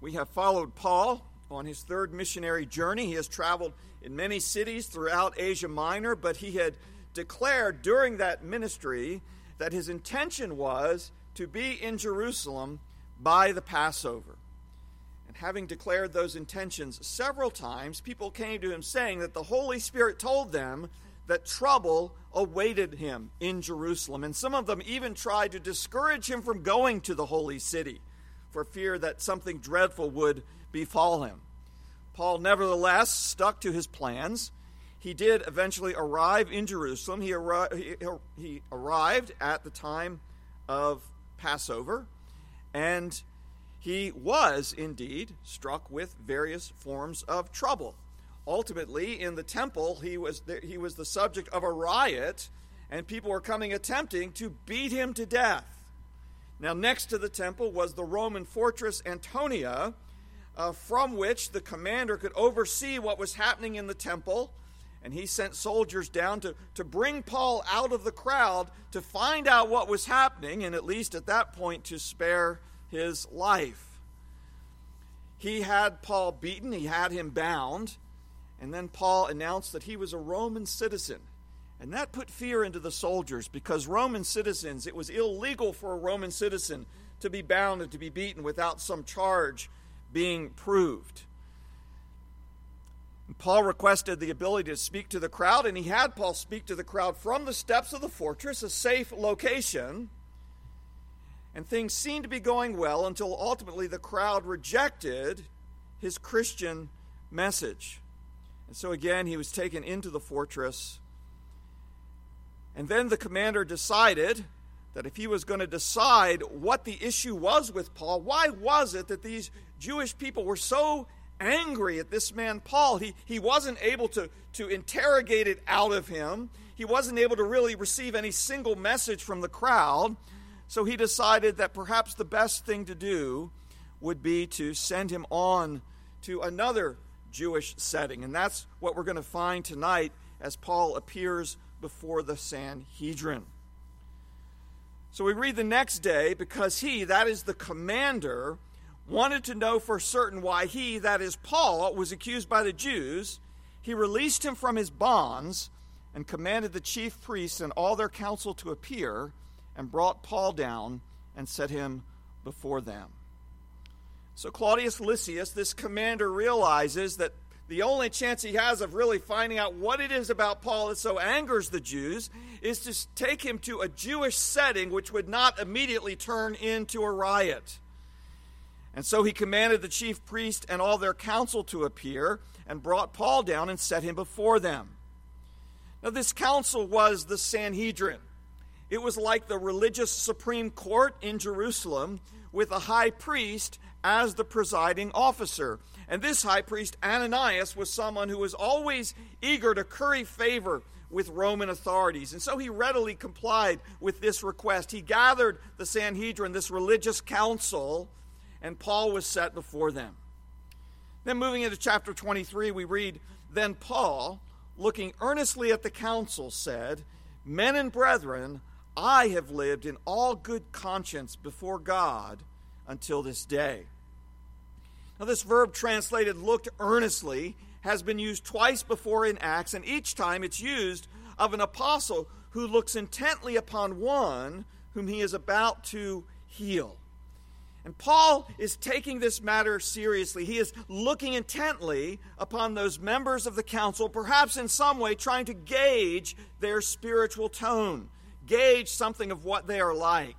We have followed Paul on his third missionary journey. He has traveled in many cities throughout Asia Minor, but he had declared during that ministry that his intention was to be in Jerusalem by the Passover. And having declared those intentions several times, people came to him saying that the Holy Spirit told them that trouble awaited him in Jerusalem. And some of them even tried to discourage him from going to the holy city for fear that something dreadful would befall him. Paul nevertheless stuck to his plans. He did eventually arrive in Jerusalem. He, arri- he, he arrived at the time of Passover, and he was indeed struck with various forms of trouble. Ultimately, in the temple, he was the, he was the subject of a riot, and people were coming attempting to beat him to death. Now, next to the temple was the Roman fortress Antonia, uh, from which the commander could oversee what was happening in the temple. And he sent soldiers down to, to bring Paul out of the crowd to find out what was happening, and at least at that point to spare his life. He had Paul beaten, he had him bound, and then Paul announced that he was a Roman citizen. And that put fear into the soldiers because Roman citizens, it was illegal for a Roman citizen to be bound and to be beaten without some charge being proved. Paul requested the ability to speak to the crowd, and he had Paul speak to the crowd from the steps of the fortress, a safe location. And things seemed to be going well until ultimately the crowd rejected his Christian message. And so again, he was taken into the fortress and then the commander decided that if he was going to decide what the issue was with Paul, why was it that these Jewish people were so angry at this man Paul? He, he wasn't able to, to interrogate it out of him, he wasn't able to really receive any single message from the crowd. So he decided that perhaps the best thing to do would be to send him on to another Jewish setting. And that's what we're going to find tonight as Paul appears before the Sanhedrin. So we read the next day, because he, that is the commander, wanted to know for certain why he, that is Paul, was accused by the Jews, he released him from his bonds and commanded the chief priests and all their council to appear and brought Paul down and set him before them. So Claudius Lysias, this commander, realizes that the only chance he has of really finding out what it is about Paul that so angers the Jews is to take him to a Jewish setting which would not immediately turn into a riot. And so he commanded the chief priest and all their council to appear and brought Paul down and set him before them. Now, this council was the Sanhedrin. It was like the religious Supreme Court in Jerusalem with a high priest as the presiding officer. And this high priest, Ananias, was someone who was always eager to curry favor with Roman authorities. And so he readily complied with this request. He gathered the Sanhedrin, this religious council, and Paul was set before them. Then, moving into chapter 23, we read Then Paul, looking earnestly at the council, said, Men and brethren, I have lived in all good conscience before God until this day. Now, this verb translated looked earnestly has been used twice before in Acts, and each time it's used of an apostle who looks intently upon one whom he is about to heal. And Paul is taking this matter seriously. He is looking intently upon those members of the council, perhaps in some way trying to gauge their spiritual tone, gauge something of what they are like.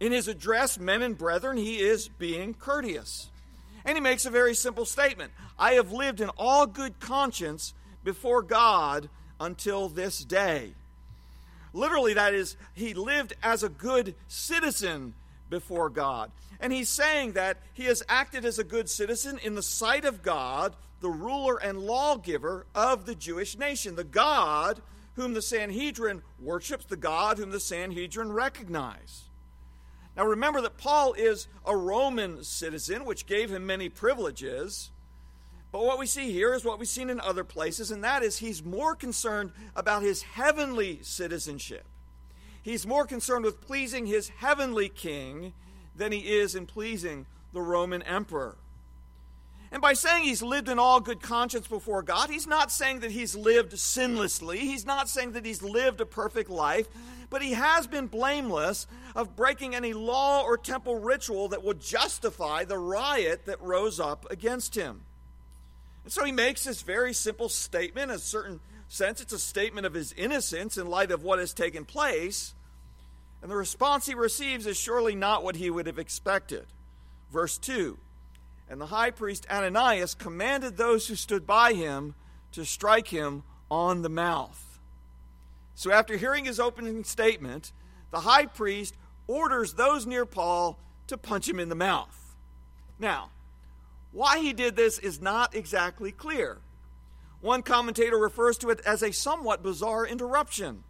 In his address, men and brethren, he is being courteous. And he makes a very simple statement I have lived in all good conscience before God until this day. Literally, that is, he lived as a good citizen before God. And he's saying that he has acted as a good citizen in the sight of God, the ruler and lawgiver of the Jewish nation, the God whom the Sanhedrin worships, the God whom the Sanhedrin recognize. Now remember that Paul is a Roman citizen, which gave him many privileges. But what we see here is what we've seen in other places, and that is he's more concerned about his heavenly citizenship. He's more concerned with pleasing his heavenly king than he is in pleasing the Roman emperor. And by saying he's lived in all good conscience before God, he's not saying that he's lived sinlessly. He's not saying that he's lived a perfect life, but he has been blameless of breaking any law or temple ritual that would justify the riot that rose up against him. And so he makes this very simple statement. In a certain sense, it's a statement of his innocence in light of what has taken place. And the response he receives is surely not what he would have expected. Verse 2 and the high priest Ananias commanded those who stood by him to strike him on the mouth. So, after hearing his opening statement, the high priest orders those near Paul to punch him in the mouth. Now, why he did this is not exactly clear. One commentator refers to it as a somewhat bizarre interruption.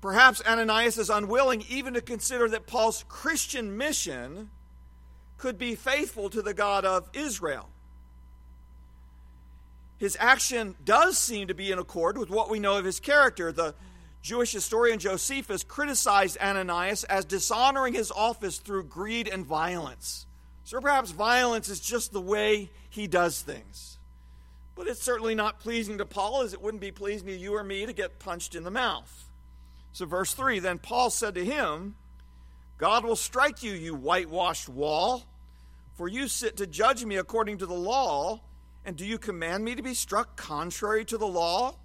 Perhaps Ananias is unwilling even to consider that Paul's Christian mission could be faithful to the God of Israel. His action does seem to be in accord with what we know of his character. The Jewish historian Josephus criticized Ananias as dishonoring his office through greed and violence. So perhaps violence is just the way he does things. But it's certainly not pleasing to Paul, as it wouldn't be pleasing to you or me to get punched in the mouth. So, verse 3 Then Paul said to him, God will strike you, you whitewashed wall. For you sit to judge me according to the law, and do you command me to be struck contrary to the law?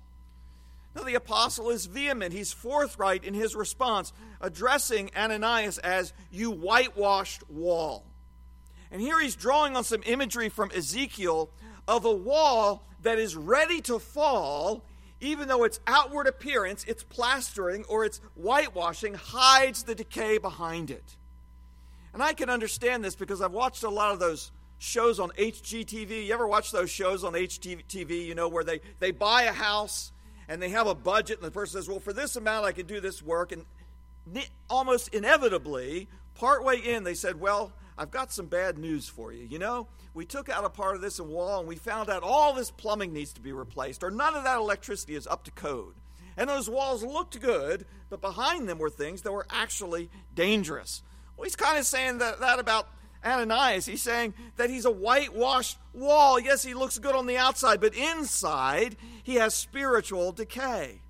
Now, the apostle is vehement. He's forthright in his response, addressing Ananias as, You whitewashed wall. And here he's drawing on some imagery from Ezekiel of a wall that is ready to fall, even though its outward appearance, its plastering, or its whitewashing hides the decay behind it. And I can understand this because I've watched a lot of those shows on HGTV. You ever watch those shows on HGTV, you know, where they, they buy a house and they have a budget and the person says, well, for this amount I can do this work. And almost inevitably, partway in, they said, well, I've got some bad news for you. You know, we took out a part of this wall and we found out all this plumbing needs to be replaced, or none of that electricity is up to code. And those walls looked good, but behind them were things that were actually dangerous. Well, he's kind of saying that, that about Ananias. He's saying that he's a whitewashed wall. Yes, he looks good on the outside, but inside he has spiritual decay.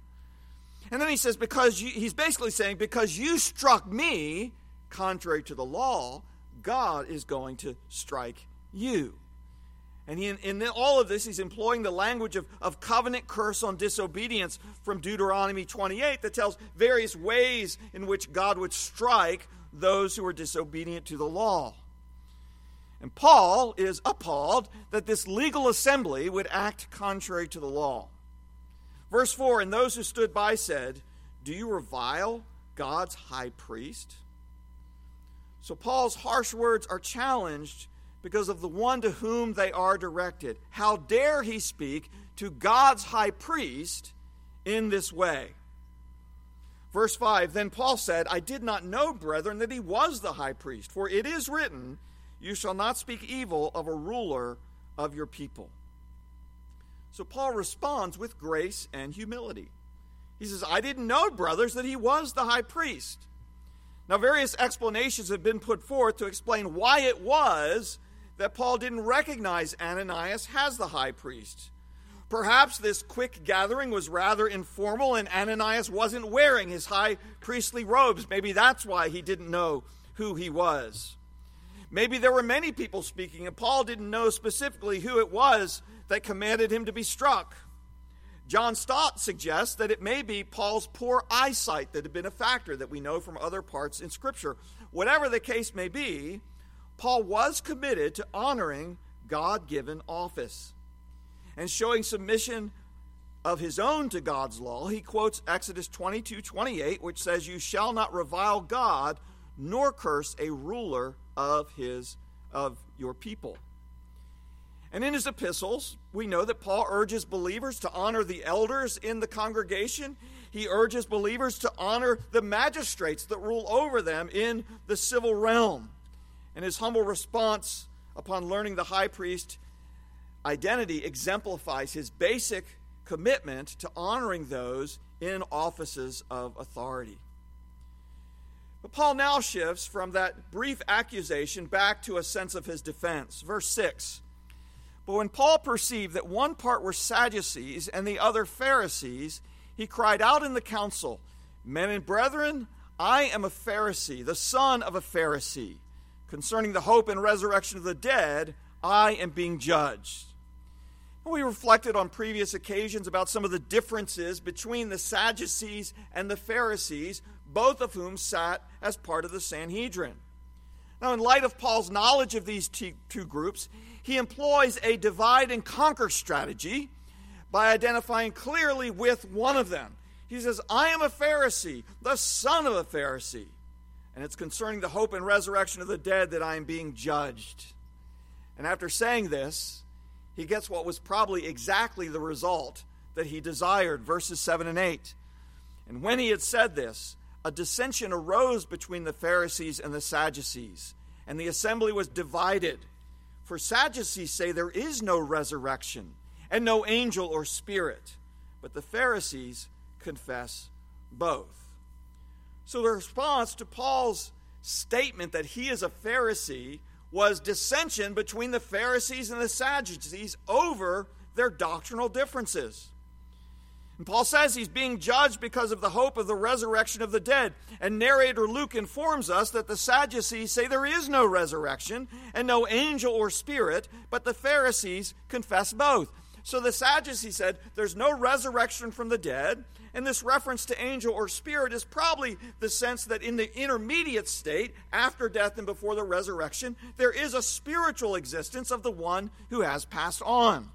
And then he says, because you, he's basically saying, because you struck me, contrary to the law, God is going to strike you. And he, in all of this, he's employing the language of, of covenant curse on disobedience from Deuteronomy 28 that tells various ways in which God would strike those who are disobedient to the law. And Paul is appalled that this legal assembly would act contrary to the law. Verse 4 And those who stood by said, Do you revile God's high priest? So Paul's harsh words are challenged because of the one to whom they are directed. How dare he speak to God's high priest in this way? Verse 5 Then Paul said, I did not know, brethren, that he was the high priest, for it is written, You shall not speak evil of a ruler of your people. So Paul responds with grace and humility. He says, I didn't know, brothers, that he was the high priest. Now, various explanations have been put forth to explain why it was that Paul didn't recognize Ananias as the high priest. Perhaps this quick gathering was rather informal and Ananias wasn't wearing his high priestly robes. Maybe that's why he didn't know who he was. Maybe there were many people speaking and Paul didn't know specifically who it was that commanded him to be struck. John Stott suggests that it may be Paul's poor eyesight that had been a factor that we know from other parts in Scripture. Whatever the case may be, Paul was committed to honoring God given office and showing submission of his own to God's law, he quotes Exodus 22 28, which says, You shall not revile God, nor curse a ruler of his of your people. And in his epistles, we know that Paul urges believers to honor the elders in the congregation. He urges believers to honor the magistrates that rule over them in the civil realm. And his humble response upon learning the high priest identity exemplifies his basic commitment to honoring those in offices of authority. But Paul now shifts from that brief accusation back to a sense of his defense. Verse 6 But when Paul perceived that one part were Sadducees and the other Pharisees, he cried out in the council, Men and brethren, I am a Pharisee, the son of a Pharisee. Concerning the hope and resurrection of the dead, I am being judged. We reflected on previous occasions about some of the differences between the Sadducees and the Pharisees, both of whom sat as part of the Sanhedrin. Now, in light of Paul's knowledge of these two groups, he employs a divide and conquer strategy by identifying clearly with one of them. He says, I am a Pharisee, the son of a Pharisee. And it's concerning the hope and resurrection of the dead that I am being judged. And after saying this, he gets what was probably exactly the result that he desired. Verses 7 and 8. And when he had said this, a dissension arose between the Pharisees and the Sadducees, and the assembly was divided. For Sadducees say there is no resurrection, and no angel or spirit, but the Pharisees confess both. So the response to Paul's statement that he is a Pharisee was dissension between the Pharisees and the Sadducees over their doctrinal differences. And Paul says he's being judged because of the hope of the resurrection of the dead. And narrator Luke informs us that the Sadducees say there is no resurrection and no angel or spirit, but the Pharisees confess both. So the Sadducees said there's no resurrection from the dead, and this reference to angel or spirit is probably the sense that in the intermediate state, after death and before the resurrection, there is a spiritual existence of the one who has passed on.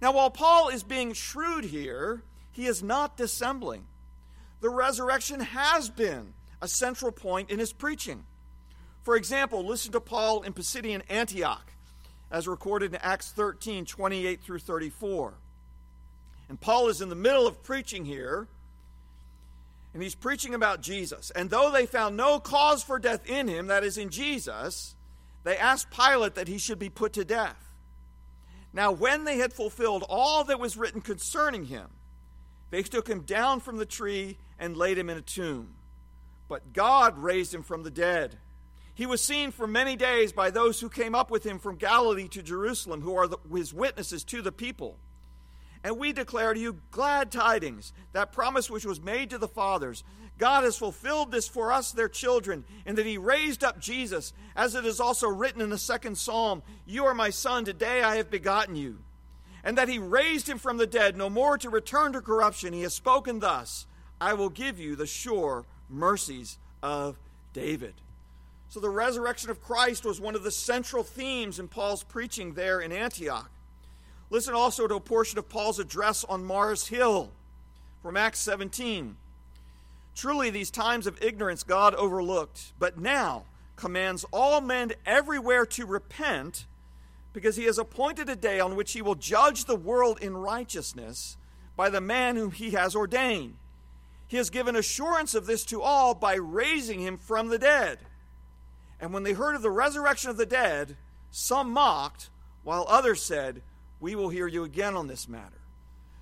Now, while Paul is being shrewd here, he is not dissembling. The resurrection has been a central point in his preaching. For example, listen to Paul in Pisidian Antioch, as recorded in Acts 13 28 through 34. And Paul is in the middle of preaching here, and he's preaching about Jesus. And though they found no cause for death in him, that is, in Jesus, they asked Pilate that he should be put to death. Now, when they had fulfilled all that was written concerning him, they took him down from the tree and laid him in a tomb. But God raised him from the dead. He was seen for many days by those who came up with him from Galilee to Jerusalem, who are the, his witnesses to the people. And we declare to you glad tidings, that promise which was made to the fathers. God has fulfilled this for us, their children, in that He raised up Jesus, as it is also written in the second psalm You are my son, today I have begotten you. And that He raised him from the dead, no more to return to corruption. He has spoken thus I will give you the sure mercies of David. So the resurrection of Christ was one of the central themes in Paul's preaching there in Antioch. Listen also to a portion of Paul's address on Mars Hill from Acts 17. Truly, these times of ignorance God overlooked, but now commands all men everywhere to repent, because he has appointed a day on which he will judge the world in righteousness by the man whom he has ordained. He has given assurance of this to all by raising him from the dead. And when they heard of the resurrection of the dead, some mocked, while others said, we will hear you again on this matter.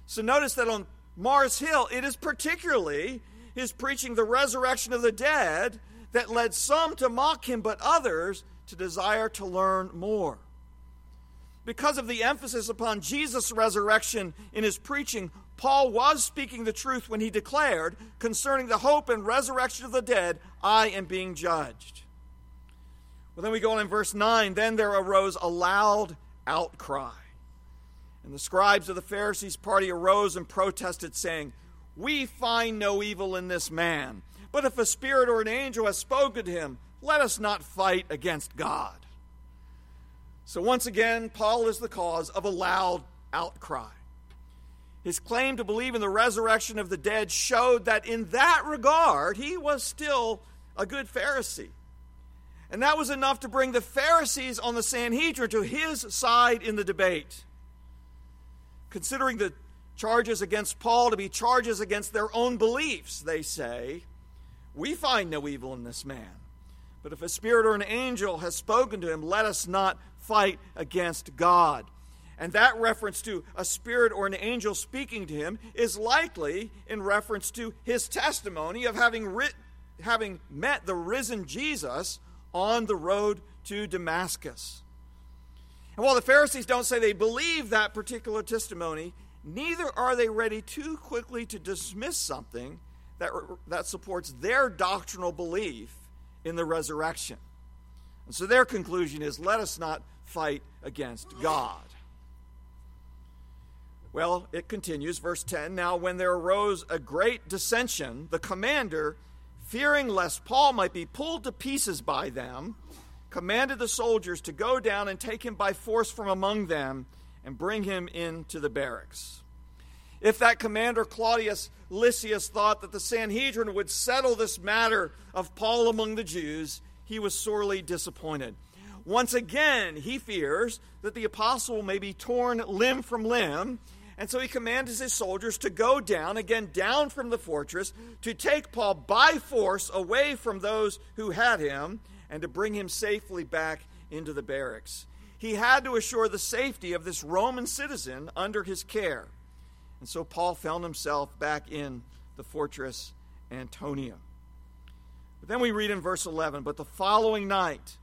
So notice that on Mars Hill, it is particularly his preaching the resurrection of the dead that led some to mock him, but others to desire to learn more. Because of the emphasis upon Jesus' resurrection in his preaching, Paul was speaking the truth when he declared, concerning the hope and resurrection of the dead, I am being judged. Well, then we go on in verse 9. Then there arose a loud outcry and the scribes of the Pharisees' party arose and protested, saying, We find no evil in this man. But if a spirit or an angel has spoken to him, let us not fight against God. So once again, Paul is the cause of a loud outcry. His claim to believe in the resurrection of the dead showed that in that regard, he was still a good Pharisee. And that was enough to bring the Pharisees on the Sanhedrin to his side in the debate considering the charges against Paul to be charges against their own beliefs, they say, We find no evil in this man. But if a spirit or an angel has spoken to him, let us not fight against God. And that reference to a spirit or an angel speaking to him is likely in reference to his testimony of having writ- having met the risen Jesus on the road to Damascus. And while the Pharisees don't say they believe that particular testimony, neither are they ready too quickly to dismiss something that, that supports their doctrinal belief in the resurrection. And so their conclusion is let us not fight against God. Well, it continues, verse 10 Now, when there arose a great dissension, the commander, fearing lest Paul might be pulled to pieces by them, commanded the soldiers to go down and take him by force from among them and bring him into the barracks. If that commander Claudius Lysias thought that the Sanhedrin would settle this matter of Paul among the Jews, he was sorely disappointed. Once again, he fears that the apostle may be torn limb from limb and so he commands his soldiers to go down, again, down from the fortress, to take Paul by force away from those who had him, and to bring him safely back into the barracks. He had to assure the safety of this Roman citizen under his care. And so Paul found himself back in the fortress Antonia. But then we read in verse 11 But the following night,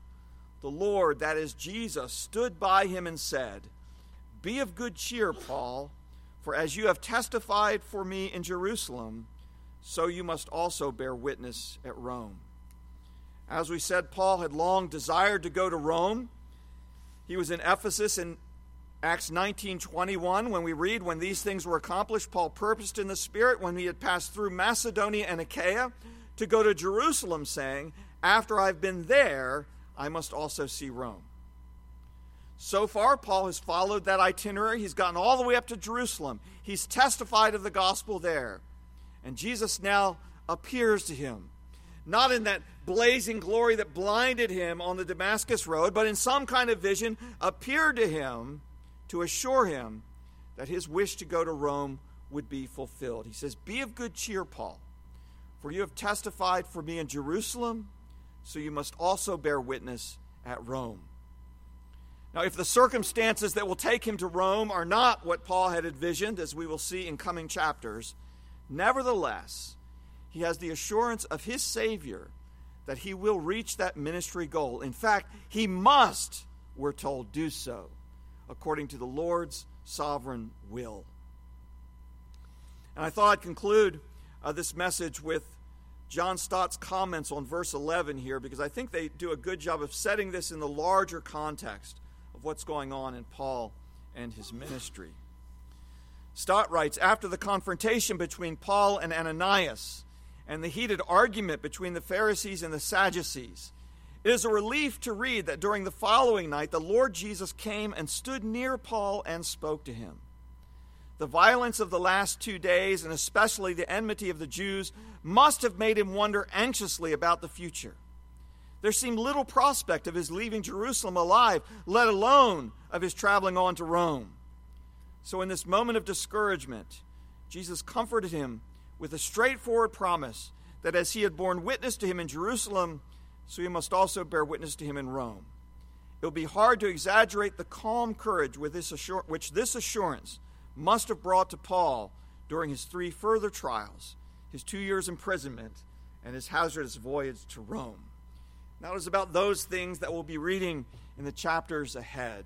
the Lord, that is Jesus, stood by him and said, Be of good cheer, Paul for as you have testified for me in Jerusalem, so you must also bear witness at Rome. As we said, Paul had long desired to go to Rome. He was in Ephesus in Acts 19:21 when we read when these things were accomplished Paul purposed in the spirit when he had passed through Macedonia and Achaia to go to Jerusalem saying after I've been there I must also see Rome. So far, Paul has followed that itinerary. He's gotten all the way up to Jerusalem. He's testified of the gospel there. And Jesus now appears to him, not in that blazing glory that blinded him on the Damascus road, but in some kind of vision, appeared to him to assure him that his wish to go to Rome would be fulfilled. He says, Be of good cheer, Paul, for you have testified for me in Jerusalem, so you must also bear witness at Rome. Now, if the circumstances that will take him to Rome are not what Paul had envisioned, as we will see in coming chapters, nevertheless, he has the assurance of his Savior that he will reach that ministry goal. In fact, he must, we're told, do so according to the Lord's sovereign will. And I thought I'd conclude uh, this message with John Stott's comments on verse 11 here because I think they do a good job of setting this in the larger context of what's going on in Paul and his ministry. Stott writes After the confrontation between Paul and Ananias and the heated argument between the Pharisees and the Sadducees, it is a relief to read that during the following night the Lord Jesus came and stood near Paul and spoke to him. The violence of the last two days, and especially the enmity of the Jews, must have made him wonder anxiously about the future. There seemed little prospect of his leaving Jerusalem alive, let alone of his traveling on to Rome. So, in this moment of discouragement, Jesus comforted him with a straightforward promise that as he had borne witness to him in Jerusalem, so he must also bear witness to him in Rome. It will be hard to exaggerate the calm courage with this assur- which this assurance must have brought to Paul during his three further trials, his two years' imprisonment, and his hazardous voyage to Rome. Now, it's about those things that we'll be reading in the chapters ahead.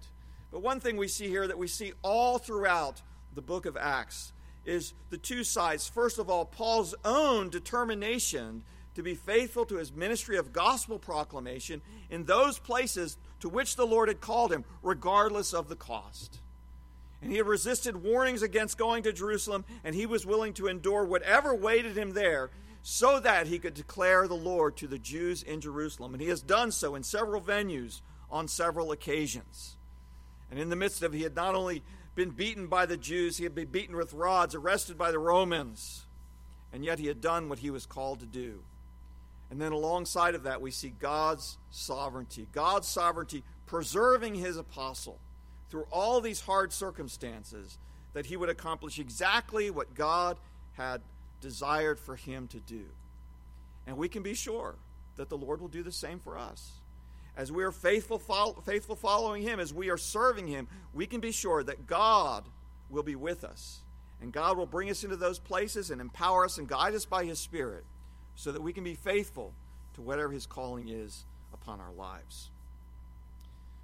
But one thing we see here that we see all throughout the book of Acts is the two sides. First of all, Paul's own determination to be faithful to his ministry of gospel proclamation in those places to which the Lord had called him, regardless of the cost. And he had resisted warnings against going to Jerusalem, and he was willing to endure whatever waited him there so that he could declare the Lord to the Jews in Jerusalem. And he has done so in several venues on several occasions. And in the midst of he had not only been beaten by the Jews, he had been beaten with rods, arrested by the Romans, and yet he had done what he was called to do. And then alongside of that, we see God's sovereignty. God's sovereignty preserving his apostle through all these hard circumstances that he would accomplish exactly what God had desired for him to do. And we can be sure that the Lord will do the same for us. As we are faithful, follow, faithful following him, as we are serving him, we can be sure that God will be with us. And God will bring us into those places and empower us and guide us by his Spirit so that we can be faithful to whatever his calling is upon our lives.